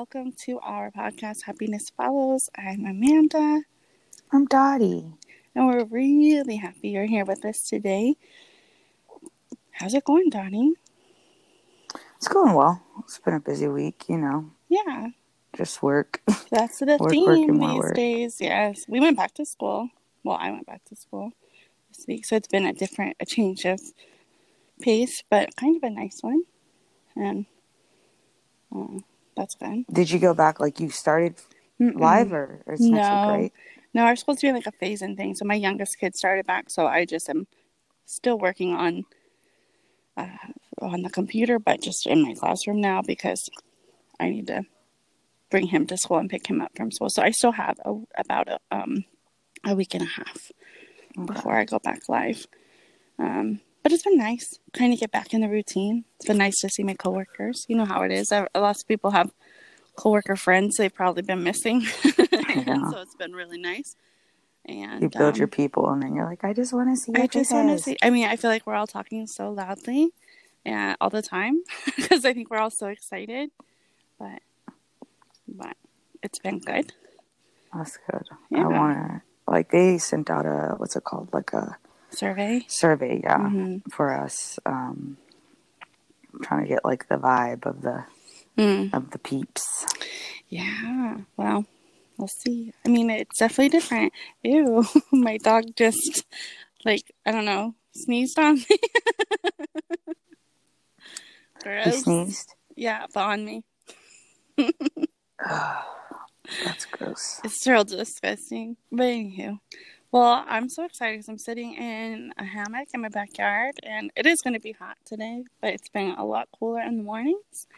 welcome to our podcast, Happiness Follows. I'm Amanda. I'm Dottie. And we're really happy you're here with us today. How's it going, Dottie? It's going well. It's been a busy week, you know. Yeah. Just work. That's the work, theme work, these work. days. Yes. We went back to school. Well, I went back to school this week. So it's been a different, a change of pace, but kind of a nice one. And uh, that's good. Did you go back like you started Mm-mm. live or, or it's no. so great? No, our school's doing like a phase in thing. So my youngest kid started back, so I just am still working on uh, on the computer, but just in my classroom now because I need to bring him to school and pick him up from school. So I still have a, about a um a week and a half okay. before I go back live. Um, but it's been nice, kind of get back in the routine. It's been nice to see my coworkers. You know how it is. A lot of people have coworker friends they've probably been missing, yeah. so it's been really nice. And you build um, your people, and then you're like, I just want to see. I just want to see. I mean, I feel like we're all talking so loudly, and all the time because I think we're all so excited. But, but it's been good. That's good. Yeah. I want to like they sent out a what's it called like a survey? Survey yeah mm-hmm. for us um I'm trying to get like the vibe of the mm. of the peeps. Yeah well we'll see. I mean it's definitely different. Ew my dog just like i don't know sneezed on me. Gross. he sneezed? Yeah but on me. That's gross. It's real disgusting. But anywho well, I'm so excited because I'm sitting in a hammock in my backyard, and it is going to be hot today, but it's been a lot cooler in the mornings.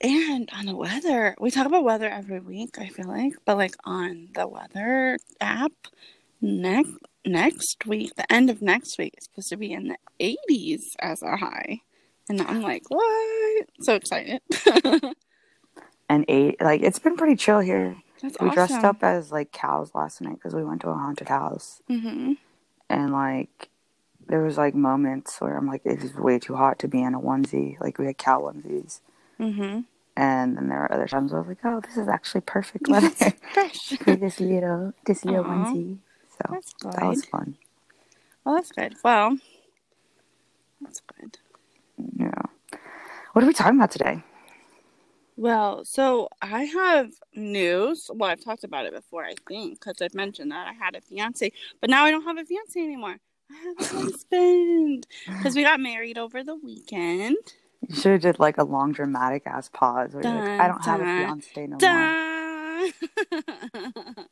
And on the weather, we talk about weather every week, I feel like, but like on the weather app, next next week, the end of next week, is supposed to be in the 80s as a high. And I'm like, what? So excited. and eight, like, it's been pretty chill here that's we awesome. dressed up as like cows last night because we went to a haunted house. Mm-hmm. And like, there was like moments where I'm like, it is way too hot to be in a onesie. Like we had cow onesies. Mm-hmm. And then there were other times I was like, oh, this is actually perfect weather for this little this little Aww. onesie. So that was fun. Well, that's good. Well, that's good. Yeah. What are we talking about today? Well, so I have news. Well, I've talked about it before, I think, because I've mentioned that I had a fiance, but now I don't have a fiance anymore. I have a husband because we got married over the weekend. You should have did like a long dramatic ass pause. Where dun, like, I don't dun, have a fiance no dun. more.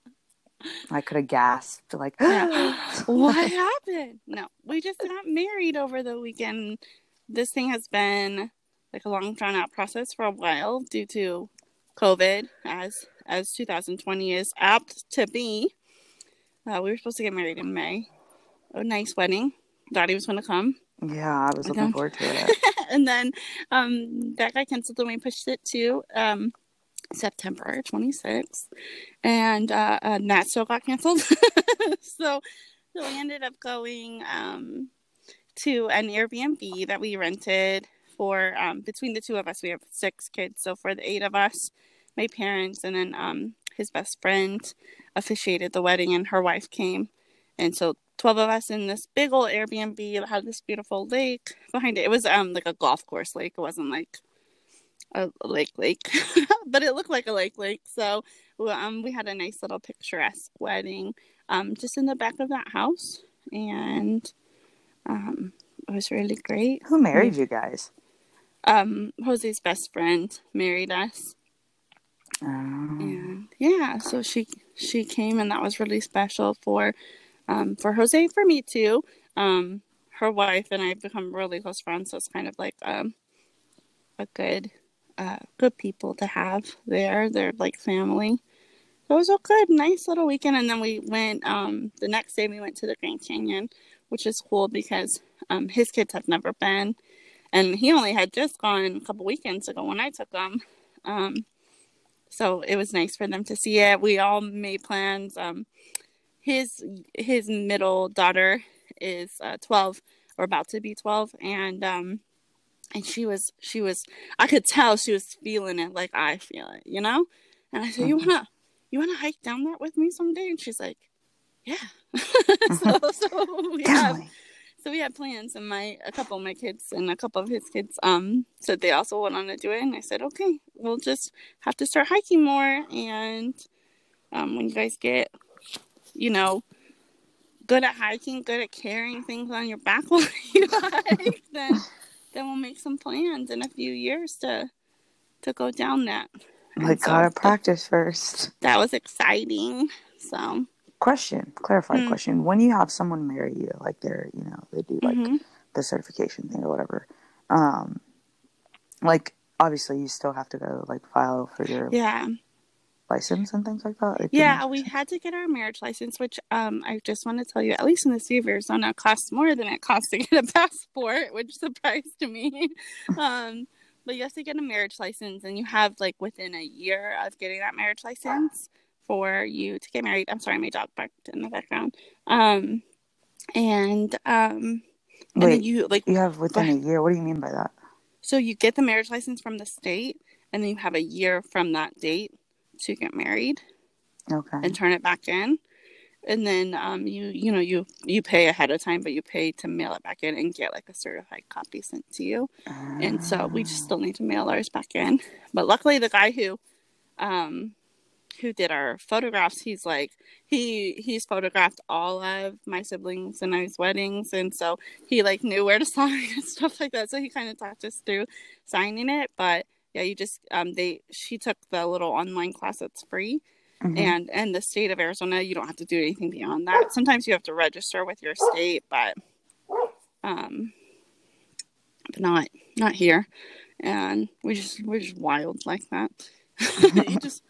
I could have gasped like, yeah. "What happened?" No, we just got married over the weekend. This thing has been like a long drawn out process for a while due to COVID, as as 2020 is apt to be. Uh, we were supposed to get married in May. A nice wedding. Dottie was going to come. Yeah, I was looking forward to it. and then um, that got canceled, and we pushed it to um, September 26th, and uh, uh, that still got canceled. so, so we ended up going um, to an Airbnb that we rented for um, between the two of us, we have six kids. So for the eight of us, my parents and then um, his best friend officiated the wedding, and her wife came, and so twelve of us in this big old Airbnb that had this beautiful lake behind it. It was um like a golf course lake. It wasn't like a lake lake, but it looked like a lake lake. So um we had a nice little picturesque wedding um just in the back of that house, and um it was really great. Who married you guys? Um, Jose's best friend married us. Oh. And yeah, so she she came and that was really special for um, for Jose for me too. Um, her wife and I have become really close friends, so it's kind of like um, a good uh, good people to have there. They're like family. So it was a good, nice little weekend, and then we went. Um, the next day, we went to the Grand Canyon, which is cool because um, his kids have never been, and he only had just gone a couple weekends ago when I took him. Um, so it was nice for them to see it. We all made plans. Um, his his middle daughter is uh, twelve or about to be twelve, and um, and she was she was I could tell she was feeling it like I feel it, you know. And I said, mm-hmm. "You wanna you wanna hike down that with me someday?" And she's like, "Yeah." so, so we have so we had plans, and my a couple of my kids and a couple of his kids um said they also went on to do it, and I said, "Okay, we'll just have to start hiking more." And um, when you guys get, you know, good at hiking, good at carrying things on your back while you hike, then then we'll make some plans in a few years to to go down that. Like so gotta practice first. That was exciting. So question, clarified mm-hmm. question. When you have someone marry you, like they're you know, they do like mm-hmm. the certification thing or whatever, um like obviously you still have to go like file for your Yeah license and things like that? Like yeah, we had to get our marriage license, which um, I just want to tell you, at least in the state of Arizona, costs more than it costs to get a passport, which surprised me. um, but you have to get a marriage license, and you have like within a year of getting that marriage license for you to get married. I'm sorry, my dog barked in the background. Um, and um, and Wait, you like you have within a year. What do you mean by that? So you get the marriage license from the state, and then you have a year from that date to get married. Okay. And turn it back in. And then um, you you know you you pay ahead of time, but you pay to mail it back in and get like a certified copy sent to you. Uh, and so we just still need to mail ours back in. But luckily, the guy who um, who did our photographs he's like he he's photographed all of my siblings and i's weddings and so he like knew where to sign and stuff like that so he kind of talked us through signing it but yeah, you just um they she took the little online class that's free. Mm-hmm. And in the state of Arizona, you don't have to do anything beyond that. Sometimes you have to register with your state, but um but not not here. And we just we're just wild like that. you just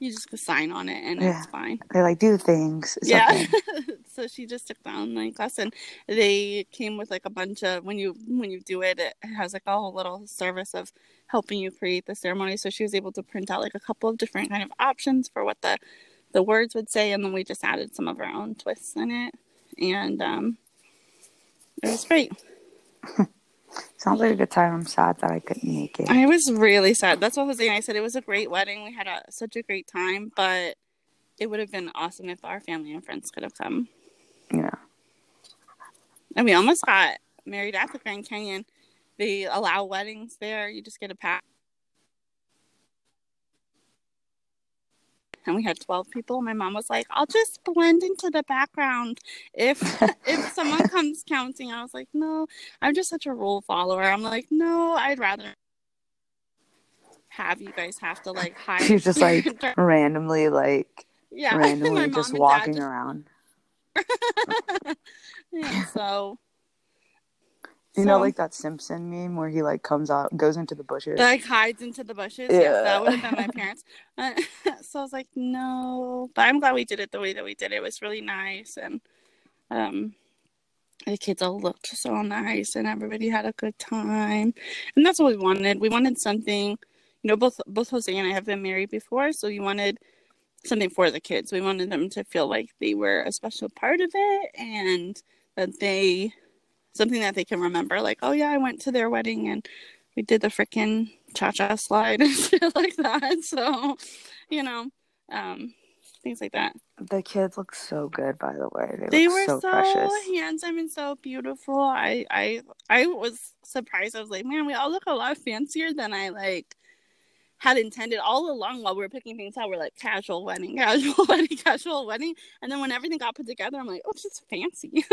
you just sign on it and yeah. it's fine. They like do things. It's yeah. Okay. so she just took the online class and they came with like a bunch of when you when you do it, it has like a whole little service of helping you create the ceremony. So she was able to print out like a couple of different kind of options for what the the words would say, and then we just added some of our own twists in it, and um, it was great. Sounds like a good time. I'm sad that I couldn't make it. I was really sad. That's what Jose and I said. It was a great wedding. We had a, such a great time, but it would have been awesome if our family and friends could have come. Yeah. And we almost got married at the Grand Canyon. They allow weddings there. You just get a pass. And we had 12 people. My mom was like i'll just blend into the background. If if someone comes counting i was like no i'm just such a rule follower. I'm like no i'd rather have you guys have to like hide she's just like randomly like yeah randomly just walking just... around. Yeah so you so, know, like that Simpson meme where he like comes out, goes into the bushes, like hides into the bushes. Yeah, that would have been my parents. So I was like, no, but I'm glad we did it the way that we did it. It was really nice, and um, the kids all looked so nice, and everybody had a good time, and that's what we wanted. We wanted something, you know, both both Jose and I have been married before, so we wanted something for the kids. We wanted them to feel like they were a special part of it, and that they something that they can remember. Like, oh yeah, I went to their wedding and we did the freaking cha cha slide and shit like that. So, you know, um, things like that. The kids look so good, by the way. They, they were so, so precious. handsome and so beautiful. I, I, I was surprised. I was like, man, we all look a lot fancier than I like had intended all along while we were picking things out. We're like casual wedding, casual wedding, casual wedding, and then when everything got put together, I'm like, oh, is fancy.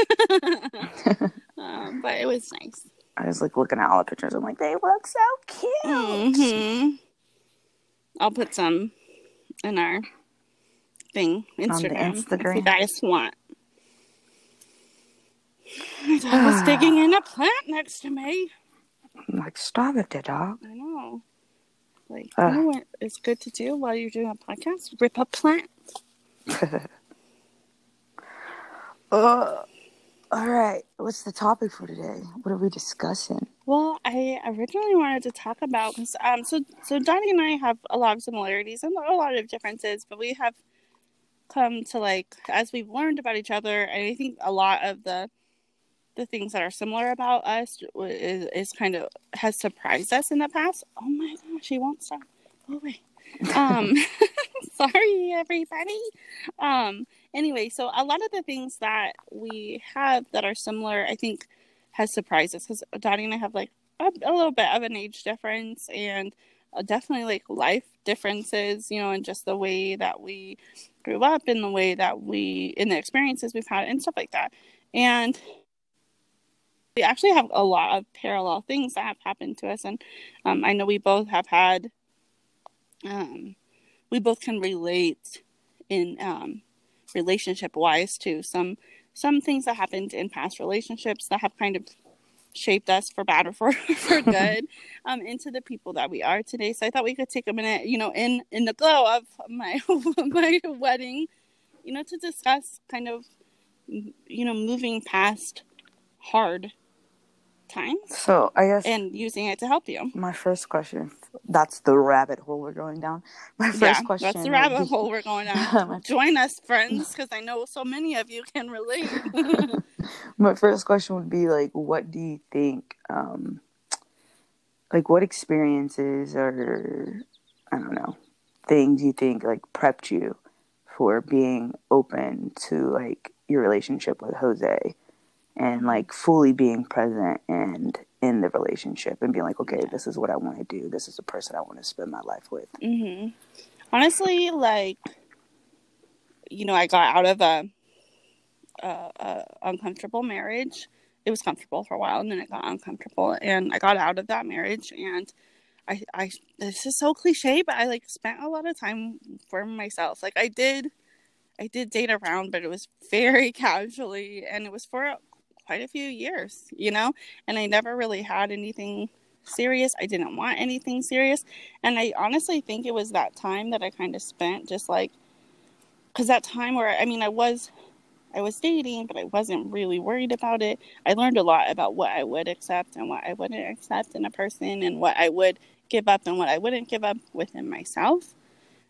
Um, but it was nice. I was like looking at all the pictures. I'm like, they look so cute. Mm-hmm. I'll put some in our thing Instagram, Instagram. if you guys want. I was digging in a plant next to me. I'm like, stop it, dog. I know. Like, uh, you know what is good to do while you're doing a podcast? Rip a plant. uh, all right. What's the topic for today? What are we discussing? Well, I originally wanted to talk about um, so so Dottie and I have a lot of similarities and a lot of differences, but we have come to like as we've learned about each other, and I think a lot of the the things that are similar about us is, is kind of has surprised us in the past. Oh my gosh, he won't stop. Go away. Um, sorry, everybody. Um, anyway, so a lot of the things that we have that are similar, I think, has surprised us because Dottie and I have like a, a, little bit of an age difference and uh, definitely like life differences, you know, and just the way that we grew up, in the way that we, in the experiences we've had, and stuff like that. And we actually have a lot of parallel things that have happened to us. And um, I know we both have had, um, we both can relate in um, relationship wise to some some things that happened in past relationships that have kind of shaped us for bad or for, for good um, into the people that we are today. So I thought we could take a minute, you know, in in the glow of my my wedding, you know, to discuss kind of you know moving past hard times. So I guess and using it to help you. My first question. That's the rabbit hole we're going down. My first yeah, question. That's the rabbit be, hole we're going down. Join us, friends, because I know so many of you can relate. my first question would be like, what do you think? Um, like, what experiences or I don't know things you think like prepped you for being open to like your relationship with Jose? And like fully being present and in the relationship and being like, okay, this is what I want to do. This is the person I want to spend my life with. Mm-hmm. Honestly, like, you know, I got out of a, a, a, uncomfortable marriage. It was comfortable for a while, and then it got uncomfortable, and I got out of that marriage. And I, I, this is so cliche, but I like spent a lot of time for myself. Like I did, I did date around, but it was very casually, and it was for quite a few years, you know, and I never really had anything serious. I didn't want anything serious. And I honestly think it was that time that I kind of spent just like, because that time where, I mean, I was. I was dating, but I wasn't really worried about it. I learned a lot about what I would accept and what I wouldn't accept in a person and what I would give up and what I wouldn't give up within myself.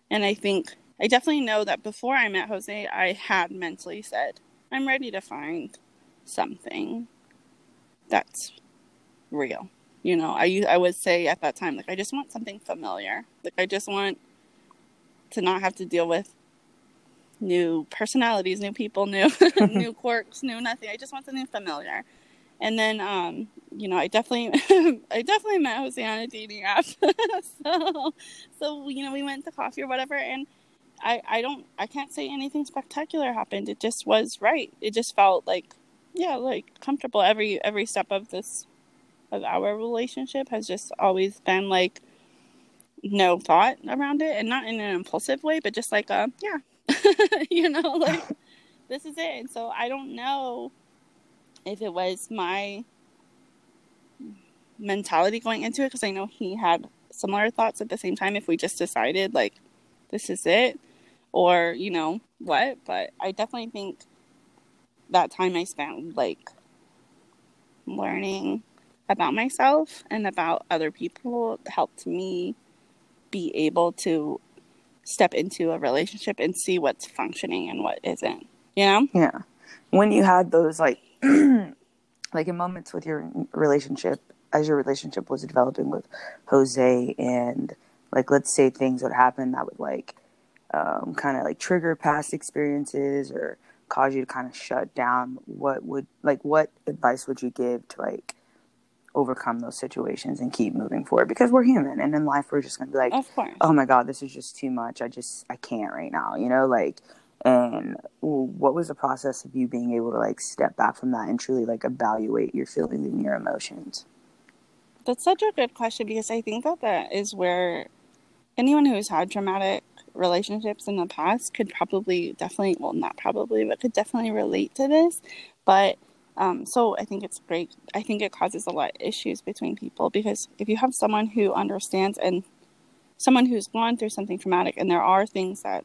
And I think I definitely know that before I met Jose, I had mentally said, I'm ready to find something that's real. You know, I I would say at that time like I just want something familiar. Like I just want to not have to deal with new personalities, new people, new new quirks, new nothing. I just want something familiar. And then um, you know, I definitely I definitely met Jose on a dating app. so so you know, we went to coffee or whatever and I, I don't I can't say anything spectacular happened. It just was right. It just felt like yeah, like comfortable every every step of this of our relationship has just always been like no thought around it and not in an impulsive way, but just like a yeah. you know, like this is it. And so I don't know if it was my mentality going into it because I know he had similar thoughts at the same time if we just decided like this is it or you know what but i definitely think that time I spent like learning about myself and about other people helped me be able to step into a relationship and see what's functioning and what isn't you know? Yeah. When you had those like like in moments with your relationship as your relationship was developing with jose and like let's say things would happen that would like um, kind of like trigger past experiences or cause you to kind of shut down what would like what advice would you give to like overcome those situations and keep moving forward? Because we're human and in life we're just gonna be like oh my god this is just too much. I just i can't right now you know like and what was the process of you being able to like step back from that and truly like evaluate your feelings and your emotions? That's such a good question because i think that that is where anyone who's had traumatic relationships in the past could probably definitely well not probably but could definitely relate to this. But um, so i think it's great. I think it causes a lot of issues between people because if you have someone who understands and someone who's gone through something traumatic and there are things that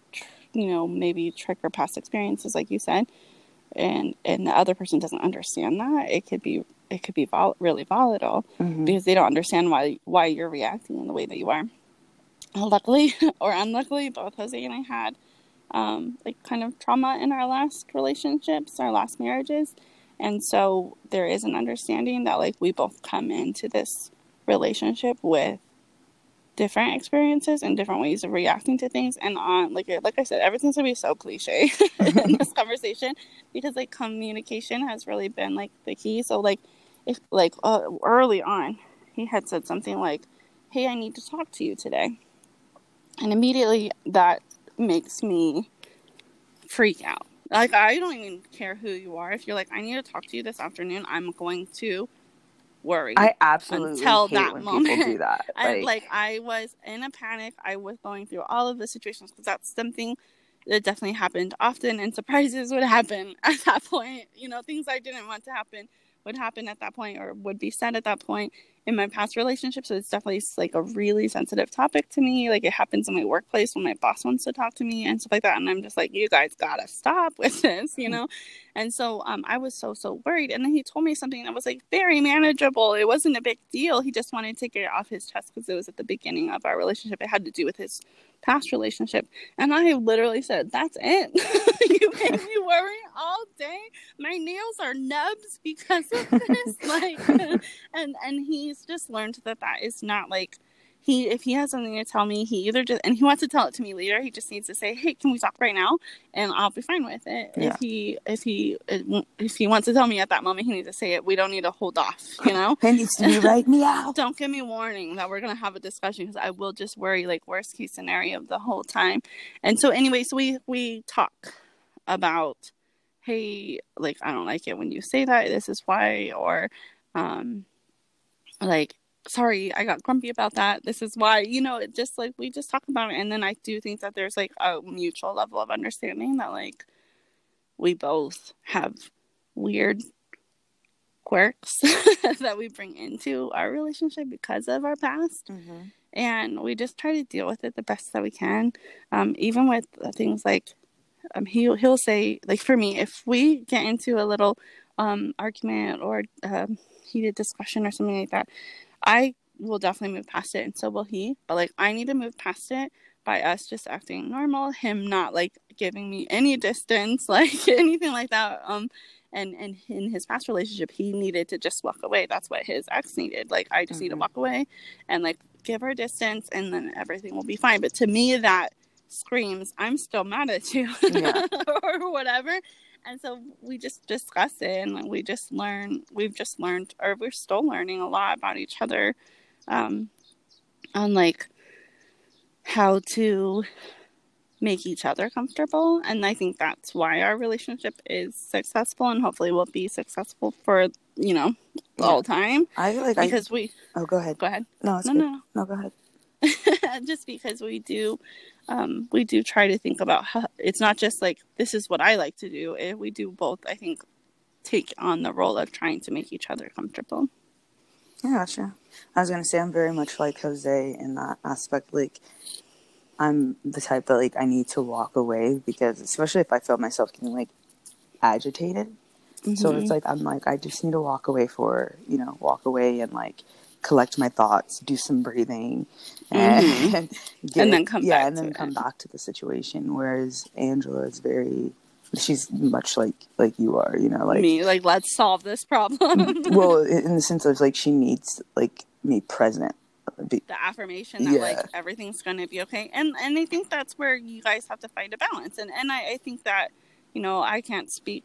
you know maybe trigger past experiences like you said and and the other person doesn't understand that it could be it could be vol- really volatile mm-hmm. because they don't understand why why you're reacting in the way that you are luckily or unluckily, both Jose and I had um, like kind of trauma in our last relationships, our last marriages, And so there is an understanding that like we both come into this relationship with different experiences and different ways of reacting to things. And on like like I said everything's gonna be so cliche in this conversation because like communication has really been like the key. So like if like uh, early on he had said something like hey I need to talk to you today and immediately that makes me freak out like I don't even care who you are if you're like I need to talk to you this afternoon I'm going to worry. I absolutely until that moment. do that. Like, I, like I was in a panic. I was going through all of the situations because that's something that definitely happened often, and surprises would happen at that point. You know, things I didn't want to happen would happen at that point or would be said at that point in my past relationships. So it's definitely like a really sensitive topic to me. Like it happens in my workplace when my boss wants to talk to me and stuff like that. And I'm just like, you guys gotta stop with this, you mm. know? And so um, I was so, so worried. And then he told me something that was like very manageable. It wasn't a big deal. He just wanted to get it off his chest because it was at the beginning of our relationship. It had to do with his past relationship. And I literally said, That's it. you made me worry all day. My nails are nubs because of this. like and and he's just learned that that is not like he if he has something to tell me he either just and he wants to tell it to me later he just needs to say hey can we talk right now? And i'll be fine with it. Yeah. if he if he if he wants to tell me at that moment he needs to say it. We don't need to hold off you know? He needs to be right me out don't give me warning that we're gonna have a discussion because i will just worry like worst case scenario the whole time. And so anyway so we we talk about hey like i don't like it when you say that. This is why or um like sorry, I got grumpy about that. This is why, you know, it just like we just talk about it. And then I do think that there's like a mutual level of understanding that like we both have weird quirks that we bring into our relationship because of our past. Mm-hmm. And we just try to deal with it the best that we can. Um, even with things like um, he, he'll say, like for me, if we get into a little um, argument or um, heated discussion or something like that, I will definitely move past it, and so will he. But like, I need to move past it by us just acting normal, him not like giving me any distance, like anything like that. Um, and and in his past relationship, he needed to just walk away. That's what his ex needed. Like, I just mm-hmm. need to mm-hmm. walk away and like give her distance, and then everything will be fine. But to me, that screams, "I'm still mad at you," yeah. or whatever and so we just discuss it and we just learn we've just learned or we're still learning a lot about each other um on like how to make each other comfortable. And i think that's why our relationship is successful and hopefully will be successful for you know yeah. all time. I like because I, we oh go ahead. Go ahead. No no, no. No go ahead. Just because we do um, we do try to think about how it's not just like this is what I like to do. It, we do both, I think, take on the role of trying to make each other comfortable. Yeah, gotcha. I was gonna say I'm very much like Jose in that aspect. Like, I'm the type that like I need to walk away because, especially if I feel myself getting like agitated. Mm-hmm. So it's mm-hmm. like I'm like I just need to walk away for you know walk away and like collect my thoughts, do some breathing, and, mm-hmm. and, and then come yeah, and then come it. back to the situation. Whereas Angela is very, she's much like like you are, you know, like me. Like let's solve this problem. well, in the sense of like she needs like me present. Be, the affirmation that yeah. like everything's gonna be okay, and and I think that's where you guys have to find a balance, and and I, I think that you know I can't speak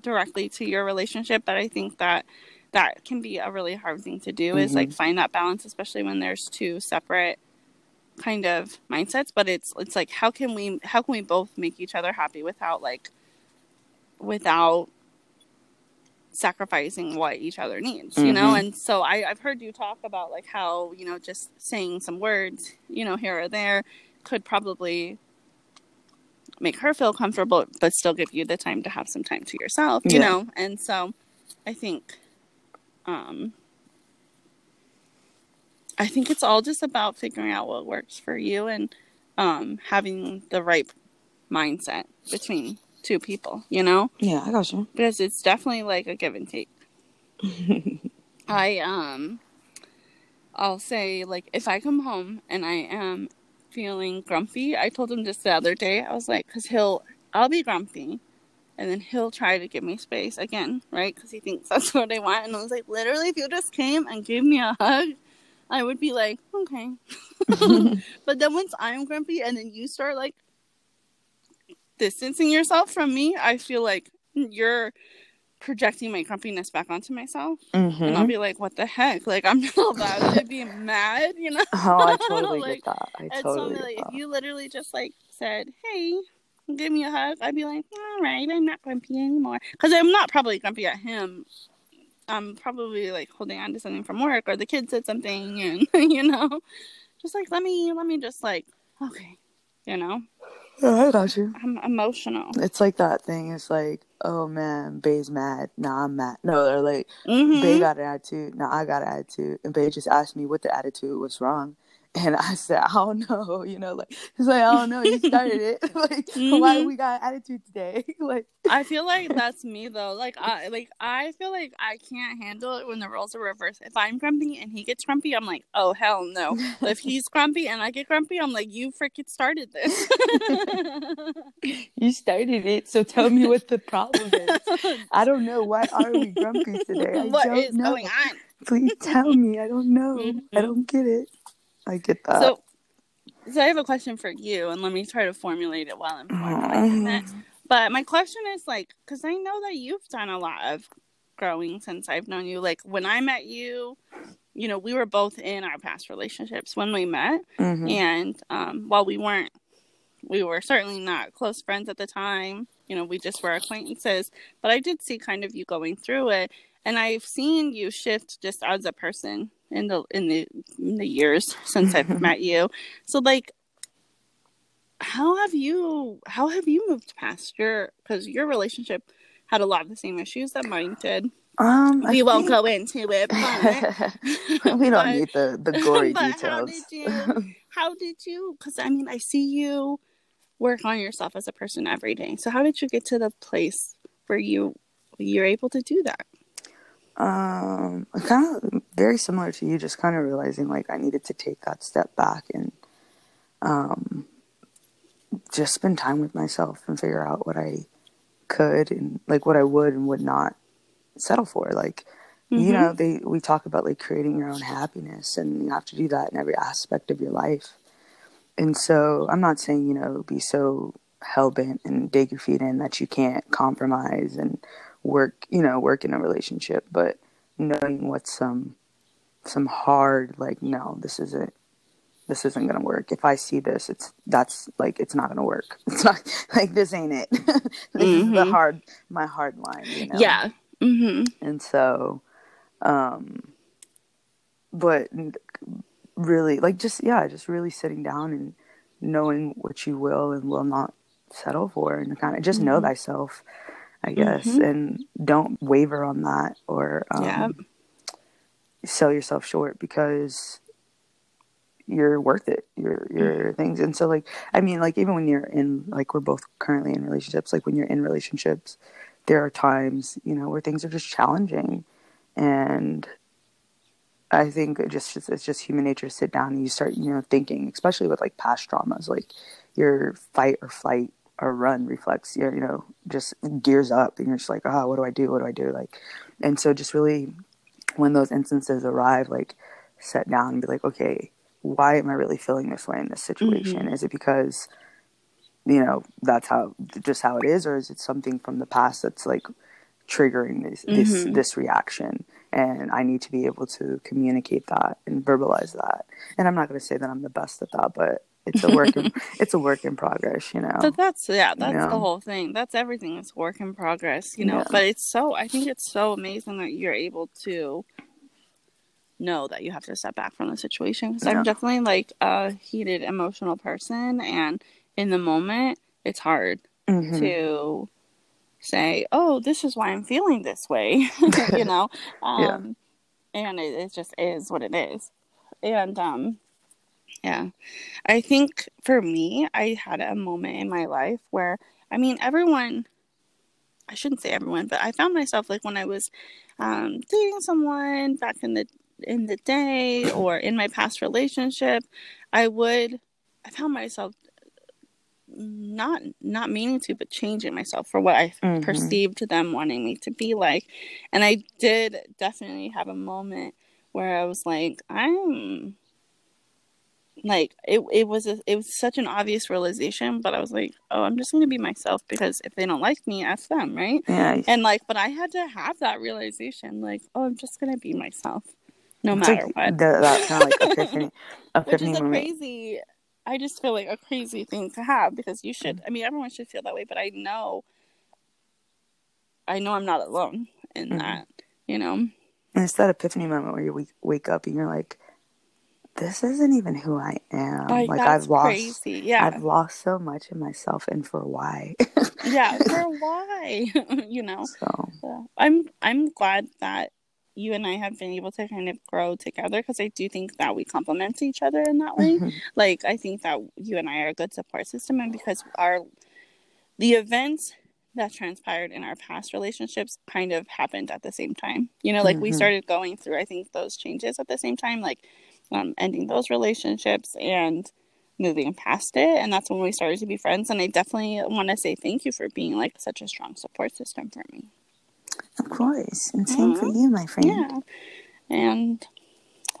directly to your relationship, but I think that that can be a really hard thing to do mm-hmm. is like mm-hmm. find that balance especially when there's two separate kind of mindsets but it's it's like how can we how can we both make each other happy without like without sacrificing what each other needs you mm-hmm. know and so I, i've heard you talk about like how you know just saying some words you know here or there could probably make her feel comfortable but still give you the time to have some time to yourself you yeah. know and so i think um, I think it's all just about figuring out what works for you and um, having the right mindset between two people, you know? Yeah, I got you. Because it's definitely like a give and take. I um I'll say like if I come home and I am feeling grumpy, I told him just the other day, I was like cuz he'll I'll be grumpy and then he'll try to give me space again, right? Because he thinks that's what I want. And I was like, literally, if you just came and gave me a hug, I would be like, okay. but then once I'm grumpy and then you start like distancing yourself from me, I feel like you're projecting my grumpiness back onto myself. Mm-hmm. And I'll be like, what the heck? Like, I'm not allowed to be mad, you know? Oh, I totally like, get that. I totally so, like, If you literally just like said, hey, give me a hug, I'd be like, all right, I'm not grumpy anymore. Because I'm not probably grumpy at him. I'm probably like holding on to something from work or the kid said something and, you know, just like, let me, let me just like, okay, you know? I got you. I'm emotional. It's like that thing. It's like, oh man, Bay's mad. Nah, I'm mad. No, they're like, mm-hmm. Bay got an attitude. Nah, I got an attitude. And Bay just asked me what the attitude was wrong. And I said, I don't know, you know, like it's like I don't know, you started it. like mm-hmm. why we got attitude today? like I feel like that's me though. Like I like I feel like I can't handle it when the roles are reversed. If I'm grumpy and he gets grumpy, I'm like, oh hell no. if he's grumpy and I get grumpy, I'm like, you freaking started this. you started it, so tell me what the problem is. I don't know. Why are we grumpy today? I what is know. going on? Please tell me. I don't know. Mm-hmm. I don't get it. I get that. So, so I have a question for you, and let me try to formulate it while I'm formulating it. But my question is like, because I know that you've done a lot of growing since I've known you. Like when I met you, you know, we were both in our past relationships when we met, mm-hmm. and um, while we weren't, we were certainly not close friends at the time. You know, we just were acquaintances. But I did see kind of you going through it, and I've seen you shift just as a person in the in the in the years since I've met you. So like how have you how have you moved past your because your relationship had a lot of the same issues that mine did. Um, we I won't think... go into it. But... we don't but, need the the gory details. How did you? How did you? Because I mean, I see you work on yourself as a person every day. So how did you get to the place where you you're able to do that? Um, kind of very similar to you, just kind of realizing like I needed to take that step back and um, just spend time with myself and figure out what I could and like what I would and would not settle for. Like, mm-hmm. you know, they we talk about like creating your own happiness, and you have to do that in every aspect of your life. And so, I'm not saying you know be so hell bent and dig your feet in that you can't compromise and work, you know, work in a relationship, but knowing what's some some hard like no, this isn't this isn't gonna work. If I see this, it's that's like it's not gonna work. It's not like this ain't it. this mm-hmm. is the mm-hmm. hard my hard line, you know. Yeah. Mm-hmm. And so, um, but really, like just yeah, just really sitting down and knowing what you will and will not settle for, and kind of just mm-hmm. know thyself. I guess, mm-hmm. and don't waver on that or um, yeah. sell yourself short because you're worth it. Your your mm-hmm. things, and so like I mean, like even when you're in like we're both currently in relationships, like when you're in relationships, there are times you know where things are just challenging, and I think it just it's just human nature to sit down and you start you know thinking, especially with like past traumas, like your fight or flight or run reflex, you know, just gears up and you're just like, oh, what do I do? What do I do? Like, and so just really when those instances arrive, like sit down and be like, okay, why am I really feeling this way in this situation? Mm-hmm. Is it because, you know, that's how, just how it is, or is it something from the past that's like triggering this, mm-hmm. this, this reaction? And I need to be able to communicate that and verbalize that. And I'm not going to say that I'm the best at that, but it's a work in, it's a work in progress you know but that's yeah that's you know? the whole thing that's everything it's work in progress you know yeah. but it's so i think it's so amazing that you're able to know that you have to step back from the situation because yeah. i'm definitely like a heated emotional person and in the moment it's hard mm-hmm. to say oh this is why i'm feeling this way you know um yeah. and it, it just is what it is and um yeah. I think for me, I had a moment in my life where, I mean, everyone, I shouldn't say everyone, but I found myself like when I was um, dating someone back in the in the day or in my past relationship, I would, I found myself not not meaning to but changing myself for what i mm-hmm. perceived them wanting me to be like and i did definitely have a moment where i was like i'm like it, it was a, it was such an obvious realization but i was like oh i'm just going to be myself because if they don't like me ask them right? Yeah. And like but i had to have that realization like oh i'm just going to be myself no it's matter like what. the, that kind of like epiphany, epiphany which is a crazy i just feel like a crazy thing to have because you should i mean everyone should feel that way but i know i know i'm not alone in mm-hmm. that you know? And it's that epiphany moment where you wake, wake up and you're like this isn't even who I am. Like, like I've lost, crazy. yeah, I've lost so much in myself, and for why? yeah, for why? you know. So. so I'm I'm glad that you and I have been able to kind of grow together because I do think that we complement each other in that way. Mm-hmm. Like I think that you and I are a good support system, and because our the events that transpired in our past relationships kind of happened at the same time. You know, like mm-hmm. we started going through I think those changes at the same time. Like um, ending those relationships and moving past it. And that's when we started to be friends. And I definitely want to say thank you for being like such a strong support system for me. Of course. And same mm-hmm. for you, my friend. Yeah. And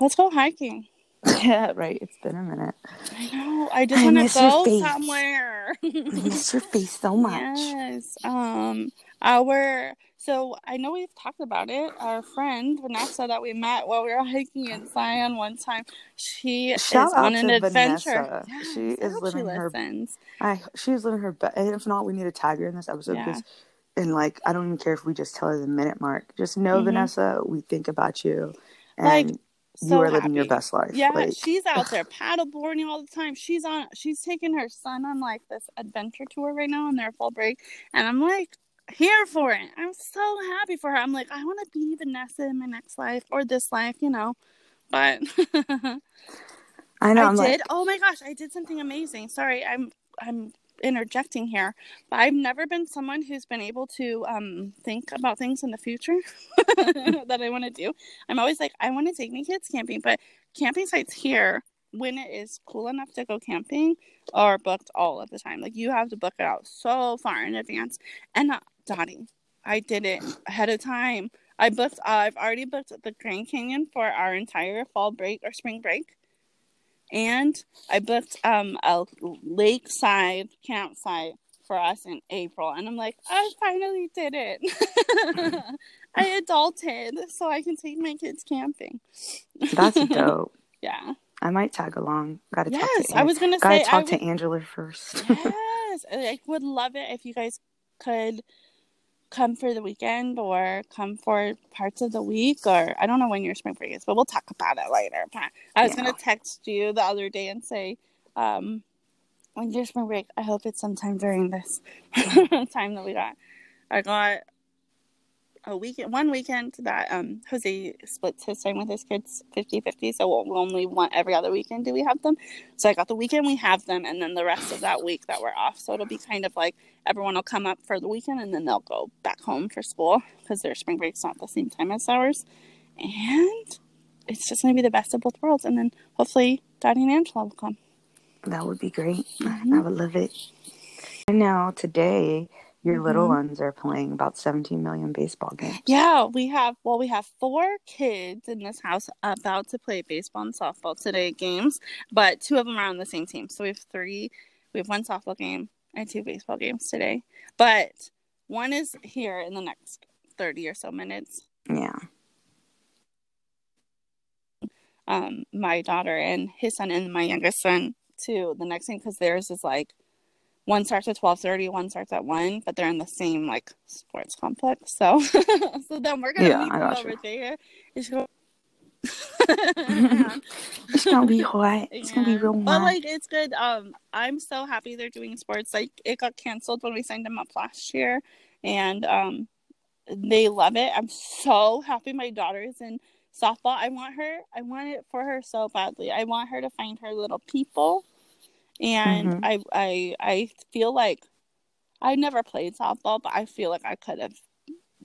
let's go hiking. Yeah, right. It's been a minute. I know. I just want to go somewhere. I miss your face so much. Yes. Um, our so I know we've talked about it. Our friend Vanessa that we met while we were hiking in Zion one time, she Shout is on an adventure. She is living she her. Listens. I she's living her best. If not, we need to tag her in this episode yeah. because, and like I don't even care if we just tell her the minute mark. Just know, mm-hmm. Vanessa, we think about you, and like, so you are happy. living your best life. Yeah, like, she's out there paddleboarding all the time. She's on. She's taking her son on like this adventure tour right now on their fall break, and I'm like, here for it. I'm so happy for her. I'm like, I want to be Vanessa in my next life or this life, you know. But I know. I I'm did. Like... Oh my gosh, I did something amazing. Sorry, I'm I'm interjecting here, but I've never been someone who's been able to um, think about things in the future that I want to do. I'm always like, I want to take my kids camping, but camping sites here when it is cool enough to go camping are booked all of the time. Like you have to book it out so far in advance. And Dottie, I did it ahead of time. I booked. Uh, I've already booked the Grand Canyon for our entire fall break or spring break, and I booked um a lakeside campsite for us in April. And I'm like, I finally did it. I adulted, so I can take my kids camping. That's dope. yeah. I might tag along. Got to yes, talk to. I was gonna gotta say. talk to Angela first. yes, I would love it if you guys could come for the weekend or come for parts of the week or I don't know when your spring break is, but we'll talk about it later. I was yeah. gonna text you the other day and say, um, when your spring break, I hope it's sometime during this time that we got. I got a weekend one weekend that um Jose splits his time with his kids 50-50 so we'll, we'll only want every other weekend do we have them. So I got the weekend we have them and then the rest of that week that we're off. So it'll be kind of like everyone will come up for the weekend and then they'll go back home for school because their spring break's not the same time as ours. And it's just going to be the best of both worlds and then hopefully Dottie and Angela will come. That would be great. Mm-hmm. I would love it. And now today your mm-hmm. little ones are playing about 17 million baseball games. Yeah, we have well, we have four kids in this house about to play baseball and softball today games, but two of them are on the same team. So we have three. We have one softball game and two baseball games today. But one is here in the next 30 or so minutes. Yeah. Um, my daughter and his son and my youngest son to the next thing because theirs is like one starts at 12:30, one starts at 1, but they're in the same like sports complex. So so then we're going to yeah, meet over you. there. It's going it's gonna be hot. It's yeah. gonna be real hot. But like, it's good. Um, I'm so happy they're doing sports. Like, it got canceled when we signed them up last year, and um, they love it. I'm so happy. My daughter's in softball. I want her. I want it for her so badly. I want her to find her little people and mm-hmm. I I I feel like I never played softball, but I feel like I could have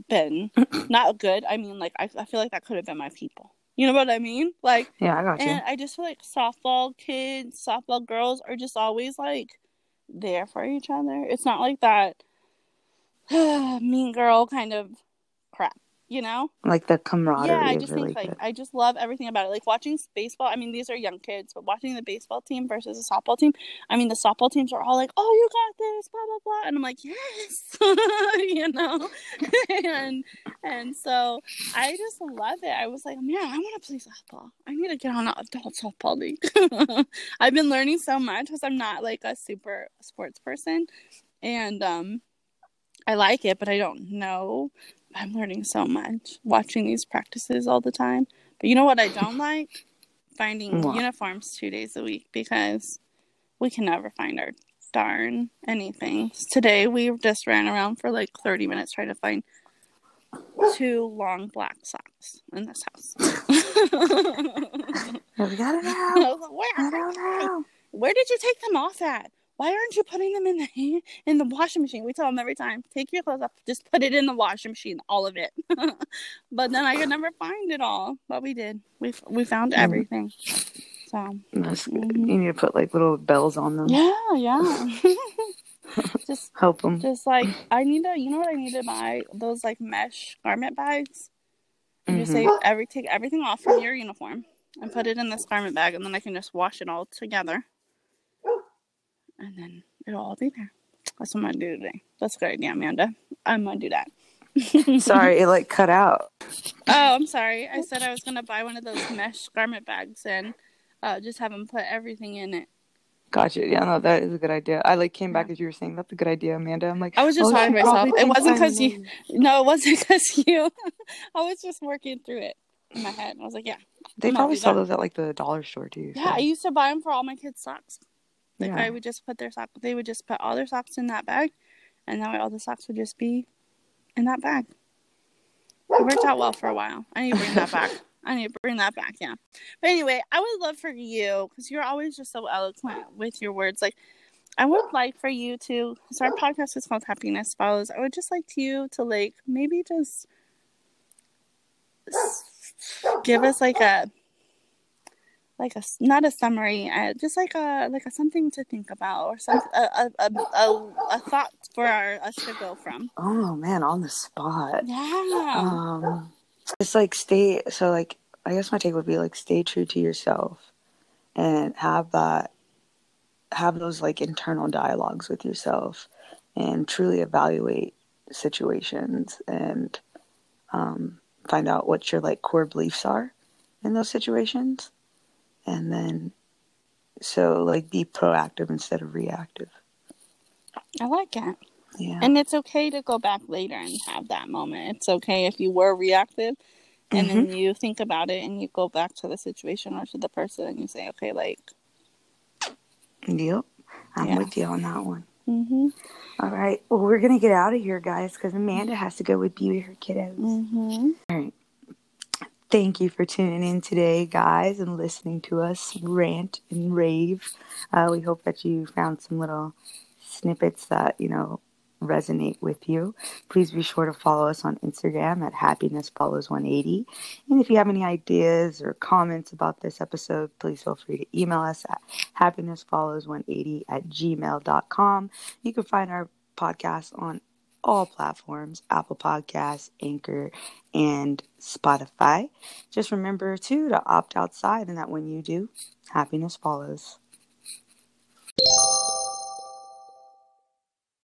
been not good. I mean, like I I feel like that could have been my people. You know what I mean? Like yeah, I got you. And I just feel like softball kids, softball girls are just always like there for each other. It's not like that mean girl kind of you know? Like the camaraderie yeah i just really think like good. i just love everything about it. Like watching baseball i mean these are young kids but watching the baseball team versus the softball team i mean the softball teams are all like oh you got this blah blah blah and i'm like yes you know? And and so i just love it. I was like man i want to play softball. I need to get on an adult softball league. I've been learning so much because i'm not like a super sports person and um I like it, but I don't know. I'm learning so much watching these practices all the time. But you know what I don't like? Finding what? uniforms two days a week because we can never find our darn anything. Today we just ran around for like 30 minutes trying to find two long black socks in this house. we got it out. Where, Where did you take them off at? Why aren't you putting them in the in the washing machine? We tell them every time, take your clothes off, just put it in the washing machine, all of it. but then I could never find it all, but we did. We we found mm. everything. So mm-hmm. you need to put like little bells on them. Yeah, yeah. just help them. Just like I need to, you know what I need to buy? Those like mesh garment bags. And mm-hmm. you say every take everything off from your uniform and put it in this garment bag, and then I can just wash it all together and then it'll all be there. That's what I'm gonna do today. That's a good idea, Amanda. I'm gonna do that. sorry, it like cut out. Oh, I'm sorry. I said I was gonna buy one of those mesh garment bags and uh, just have them put everything in it. Gotcha. Yeah, no, that is a good idea. I like came back as you were saying that's a good idea, Amanda. I'm like, I was just oh, talking to myself. It wasn't because you. No, it wasn't because you. I was just working through it in my head. I was like, yeah. They probably sell those at like the dollar store too. Yeah, so. I used to buy them for all my kids' socks. Like yeah. I would just put their sock. They would just put all their socks in that bag, and that way all the socks would just be in that bag. It worked out well for a while. I need to bring that back. I need to bring that back. Yeah. But anyway, I would love for you because you're always just so eloquent with your words. Like, I would like for you to. So our podcast is called Happiness Follows. I would just like you to like maybe just give us like a like a not a summary, uh, just like a like a something to think about or some a a, a, a, a thought for our, us to go from. Oh man, on the spot. Yeah. Um, it's like stay. So like, I guess my take would be like stay true to yourself, and have that, have those like internal dialogues with yourself, and truly evaluate situations and um, find out what your like core beliefs are in those situations and then so like be proactive instead of reactive. I like it. Yeah. And it's okay to go back later and have that moment. It's okay if you were reactive and mm-hmm. then you think about it and you go back to the situation or to the person and you say, okay, like. Yep. I'm yeah. with you on that one. Mm-hmm. All right. Well, we're going to get out of here, guys, because Amanda has to go with beauty her kiddos. Mm-hmm. All right. Thank you for tuning in today, guys, and listening to us rant and rave. Uh, we hope that you found some little snippets that, you know, resonate with you. Please be sure to follow us on Instagram at happiness follows 180. And if you have any ideas or comments about this episode, please feel free to email us at happiness follows 180 at gmail.com. You can find our podcast on all platforms Apple Podcasts, Anchor, and Spotify. Just remember, too, to opt outside and that when you do, happiness follows.